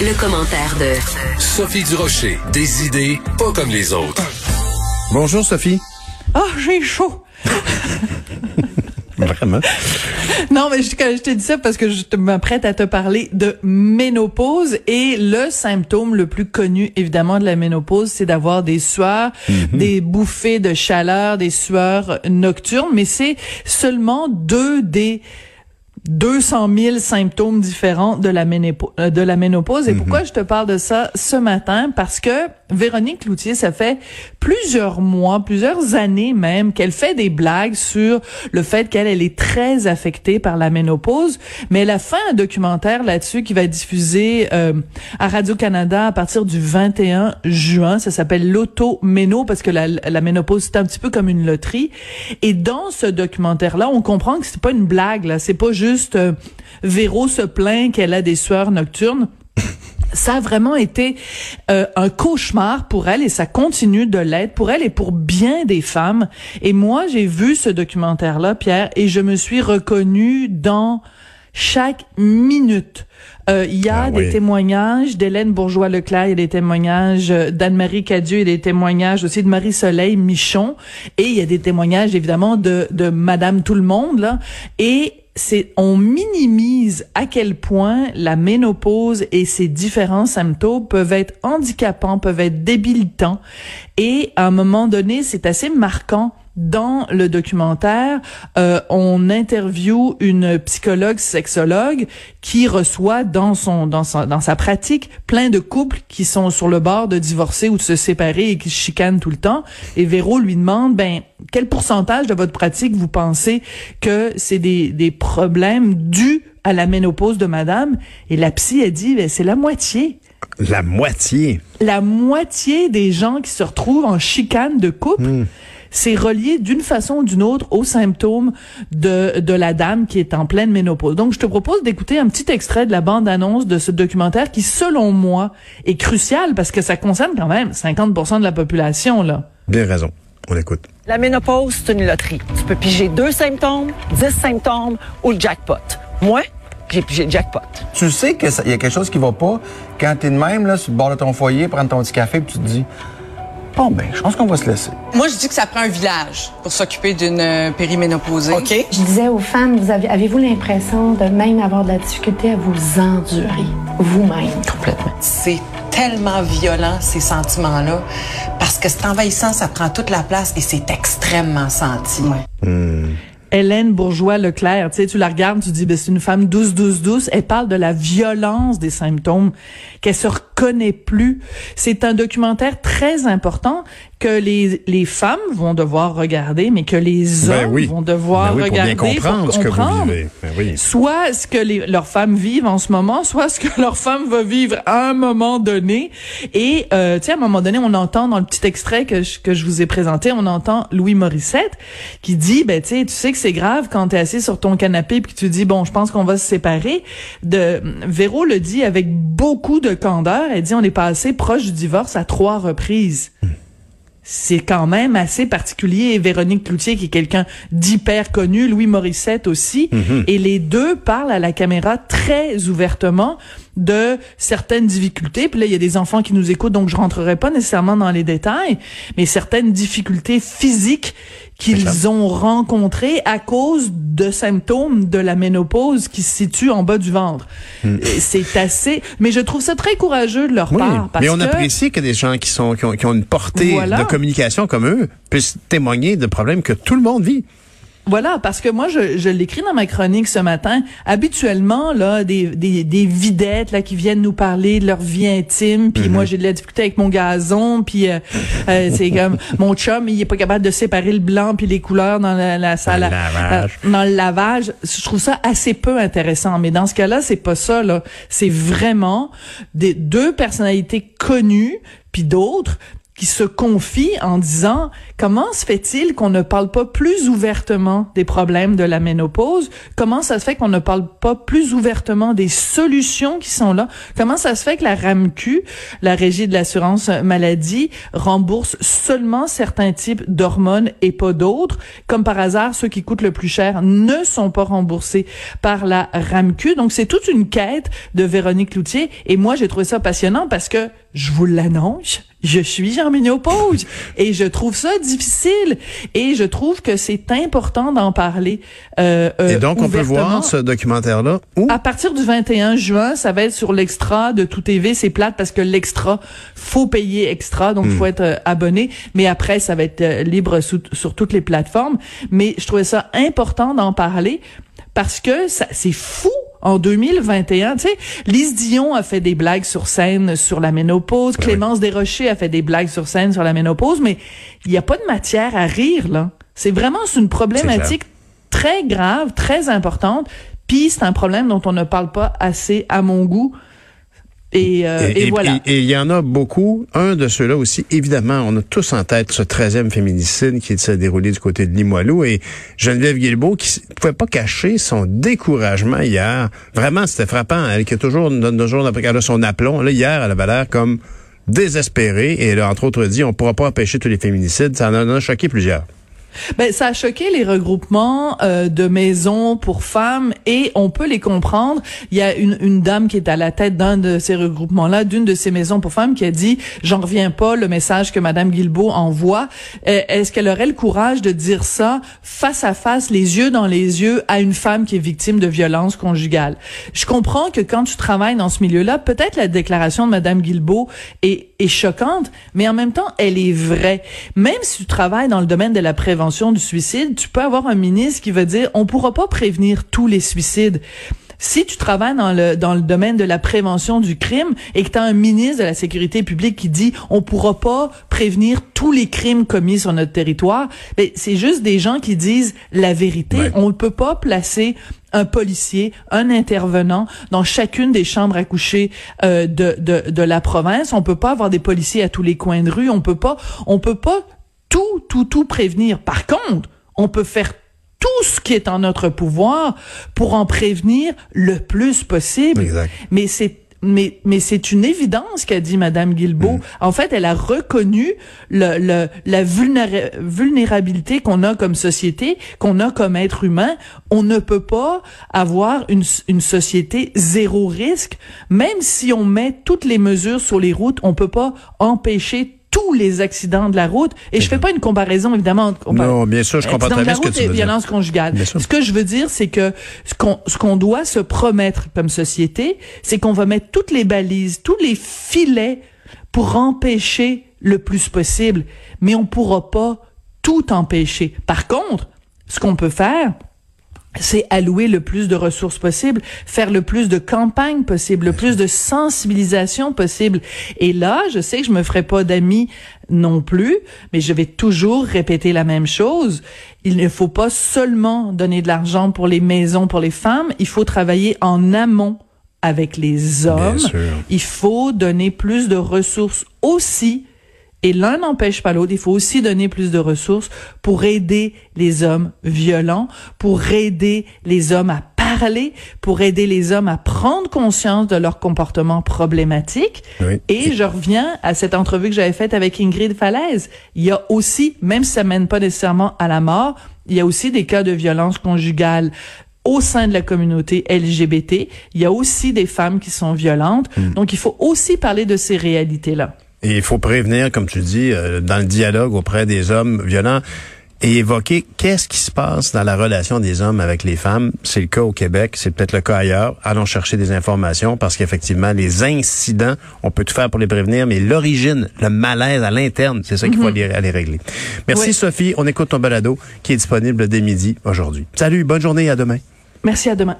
Le commentaire de Sophie Durocher. Des idées pas comme les autres. Bonjour Sophie. Oh, j'ai chaud. Vraiment? Non, mais je, quand je t'ai dit ça parce que je te- m'apprête à te parler de ménopause et le symptôme le plus connu, évidemment, de la ménopause, c'est d'avoir des sueurs, des bouffées de chaleur, des sueurs nocturnes, mais c'est seulement deux des 200 000 symptômes différents de la, ménépo- euh, de la ménopause. Et pourquoi je te parle de ça ce matin? Parce que Véronique Cloutier, ça fait plusieurs mois, plusieurs années même, qu'elle fait des blagues sur le fait qu'elle elle est très affectée par la ménopause. Mais elle a fait un documentaire là-dessus qui va diffusé euh, à Radio-Canada à partir du 21 juin. Ça s'appelle l'auto-méno parce que la, la ménopause, c'est un petit peu comme une loterie. Et dans ce documentaire-là, on comprend que c'est pas une blague, là. C'est pas juste euh, Véro se plaint qu'elle a des sueurs nocturnes ça a vraiment été euh, un cauchemar pour elle et ça continue de l'être pour elle et pour bien des femmes. Et moi, j'ai vu ce documentaire-là, Pierre, et je me suis reconnue dans chaque minute. Euh, Il y a Ah des oui. témoignages d'Hélène Bourgeois-Leclerc, il y a des témoignages euh, d'Anne-Marie Cadieux, il y a des témoignages aussi de Marie-Soleil Michon, et il y a des témoignages évidemment de, de Madame Tout-le-Monde. Et c'est on minimise à quel point la ménopause et ses différents symptômes peuvent être handicapants, peuvent être débilitants. Et à un moment donné, c'est assez marquant dans le documentaire, euh, on interviewe une psychologue sexologue qui reçoit dans son dans sa dans sa pratique plein de couples qui sont sur le bord de divorcer ou de se séparer et qui se chicanent tout le temps. Et Véro lui demande ben quel pourcentage de votre pratique vous pensez que c'est des des problèmes dus à la ménopause de madame? Et la psy a dit ben c'est la moitié La moitié. la moitié des gens qui se retrouvent en chicane de couple, c'est relié d'une façon ou d'une autre aux symptômes de, de la dame qui est en pleine ménopause. Donc, je te propose d'écouter un petit extrait de la bande-annonce de ce documentaire qui, selon moi, est crucial parce que ça concerne quand même 50% de la population, là. Bien raison. On écoute. La ménopause, c'est une loterie. Tu peux piger deux symptômes, dix symptômes ou le jackpot. Moi, j'ai pigé le jackpot. Tu sais qu'il y a quelque chose qui va pas quand t'es de même, là, sur le bord de ton foyer, prendre ton petit café, puis tu te dis, bon, ben, je pense qu'on va se laisser. Moi, je dis que ça prend un village pour s'occuper d'une euh, périménopausée. OK? Je disais aux femmes, vous avez, avez-vous l'impression de même avoir de la difficulté à vous endurer vous-même? Complètement. C'est tellement violent, ces sentiments-là, parce que c'est envahissant, ça prend toute la place et c'est extrêmement senti. Hélène Bourgeois-Leclerc, tu sais, tu la regardes, tu dis, ben, c'est une femme douce, douce, douce. Elle parle de la violence des symptômes, qu'elle se reconnaît plus. C'est un documentaire très important que les, les femmes vont devoir regarder, mais que les hommes Ben oui. vont devoir Ben oui, pour bien regarder. comprendre pour ce que vous comprendre vivez. Ben oui. Soit ce que les, leurs femmes vivent en ce moment, soit ce que leur femme va vivre à un moment donné. Et, euh, tu sais, à un moment donné, on entend dans le petit extrait que je, que je vous ai présenté, on entend Louis Morissette qui dit, ben, tu sais, tu sais que c'est grave quand t'es assis sur ton canapé puis que tu dis, bon, je pense qu'on va se séparer. De, Véro le dit avec beaucoup de candeur. Elle dit, on est passé proche du divorce à trois reprises c'est quand même assez particulier. Et Véronique Cloutier, qui est quelqu'un d'hyper connu, Louis Morissette aussi, et les deux parlent à la caméra très ouvertement de certaines difficultés. Puis là, il y a des enfants qui nous écoutent, donc je rentrerai pas nécessairement dans les détails, mais certaines difficultés physiques qu'ils ont rencontrées à cause de symptômes de la ménopause qui se situent en bas du ventre. Et C'est assez... Mais je trouve ça très courageux de leur Oui, part. Parce mais on que... apprécie que des gens qui sont qui ont, qui ont une portée Voilà. de communication comme eux puissent témoigner de problèmes que tout le monde vit. Voilà, parce que moi, je, je l'écris dans ma chronique ce matin. Habituellement, là, des, des, des videttes là qui viennent nous parler de leur vie intime, puis moi j'ai de la difficulté avec mon gazon, puis euh, euh, c'est comme mon chum, il est pas capable de séparer le blanc puis les couleurs dans la, la salle, le à- lavage. euh, dans le lavage. Je trouve ça assez peu intéressant. Mais dans ce cas-là, c'est pas ça là. C'est vraiment des deux personnalités connues puis d'autres qui se confient en disant comment se fait-il qu'on ne parle pas plus ouvertement des problèmes de la ménopause? Comment ça se fait qu'on ne parle pas plus ouvertement des solutions qui sont là? Comment ça se fait que la RAMQ, la Régie de l'assurance maladie, rembourse seulement certains types d'hormones et pas d'autres? Comme par hasard, ceux qui coûtent le plus cher ne sont pas remboursés par la RAMQ. Donc c'est toute une quête de Véronique Loutier. Et moi j'ai trouvé ça passionnant parce que je vous l'annonce, je suis en ménopause et je trouve ça difficile et je trouve que c'est important d'en parler. Euh, euh, et donc on peut voir ce documentaire-là où? À partir du 21 juin, ça va être sur l'extra de Tout TV. C'est plate parce que l'extra faut payer extra, donc il faut hmm. être euh, abonné. Mais après, ça va être libre sur toutes les plateformes. Mais je trouvais ça important d'en parler parce que c'est fou en 2021. Tu sais, Lise Dion a fait des blagues sur scène sur la ménopause. Ben Clémence Desrochers a fait des blagues sur scène sur la ménopause, mais il n'y a pas de matière à rire, là. C'est vraiment une problématique très grave, très importante. Puis c'est un problème dont on ne parle pas assez, à mon goût. Et, euh, et, voilà. Et il y en a beaucoup. Un de ceux-là aussi, évidemment, on a tous en tête ce 13e féminicide qui s'est déroulé du côté de Limoilou et Geneviève Guilbeault qui ne pouvait pas cacher son découragement hier. Vraiment, c'était frappant. Elle qui est toujours, toujours après a son aplomb. Là, hier, elle avait l'air comme désespérée et elle a entre autres dit on pourra pas empêcher tous les féminicides. Ça en a choqué plusieurs. Ben, ça a choqué les regroupements euh, de maisons pour femmes et on peut les comprendre. Il y a une, une dame qui est à la tête d'un de ces regroupements-là, d'une de ces maisons pour femmes, qui a dit « J'en reviens pas, le message que Madame Guilbeault envoie. Euh, est-ce qu'elle aurait le courage de dire ça face à face, les yeux dans les yeux, à une femme qui est victime de violence conjugale? Je comprends que quand tu travailles dans ce milieu-là, peut-être la déclaration de Madame Guilbeault est, est choquante, mais en même temps, elle est vraie. Même si tu travailles dans le domaine de la prévention, du suicide, tu peux avoir un ministre qui va dire on pourra pas prévenir tous les suicides. Si tu travailles dans le dans le domaine de la prévention du crime et que tu as un ministre de la sécurité publique qui dit on pourra pas prévenir tous les crimes commis sur notre territoire, ben c'est juste des gens qui disent la vérité. On ne peut pas placer un policier, un intervenant dans chacune des chambres à coucher euh, de, de, de la province. On peut pas avoir des policiers à tous les coins de rue. On peut pas, on peut pas tout, tout, tout prévenir. Par contre, on peut faire tout ce qui est en notre pouvoir pour en prévenir le plus possible. Exact. Mais c'est mais mais c'est une évidence qu'a dit Madame Guilbeault. Mm. En fait, elle a reconnu le, le la vulnérabilité qu'on a comme société, qu'on a comme être humain. On ne peut pas avoir une, une société zéro risque, même si on met toutes les mesures sur les routes, on peut pas empêcher tous les accidents de la route. Et je fais pas une comparaison, évidemment. Non, bien sûr, je comprends très bien ce que tu veux violence conjugale. Ce que je veux dire, c'est que ce qu'on ce qu'on doit se promettre comme société, c'est qu'on va mettre toutes les balises, tous les filets pour empêcher le plus possible. Mais on pourra pas tout empêcher. Par contre, ce qu'on peut faire, c'est allouer le plus de ressources possible, faire le plus de campagnes possible, le plus de sensibilisation possible. Et là, je sais que je me ferai pas d'amis non plus, mais je vais toujours répéter la même chose. Il ne faut pas seulement donner de l'argent pour les maisons pour les femmes, il faut travailler en amont avec les hommes. Il faut donner plus de ressources aussi et l'un n'empêche pas l'autre. Il faut aussi donner plus de ressources pour aider les hommes violents, pour aider les hommes à parler, pour aider les hommes à prendre conscience de leur comportement problématique. Et je reviens à cette entrevue que j'avais faite avec Ingrid Falaise. Il y a aussi, même si ça mène pas nécessairement à la mort, il y a aussi des cas de violence conjugale au sein de la communauté LGBT. Il y a aussi des femmes qui sont violentes. Hmm. Donc, il faut aussi parler de ces réalités-là. Et il faut prévenir, comme tu dis, euh, dans le dialogue auprès des hommes violents et évoquer qu'est-ce qui se passe dans la relation des hommes avec les femmes. C'est le cas au Québec, c'est peut-être le cas ailleurs. Allons chercher des informations parce qu'effectivement, les incidents, on peut tout faire pour les prévenir, mais l'origine, le malaise à l'interne, c'est ça qu'il faut mhm. aller, régler. Merci Sophie, on écoute ton balado qui est disponible dès midi aujourd'hui. Salut, bonne journée, à demain. Merci, à demain.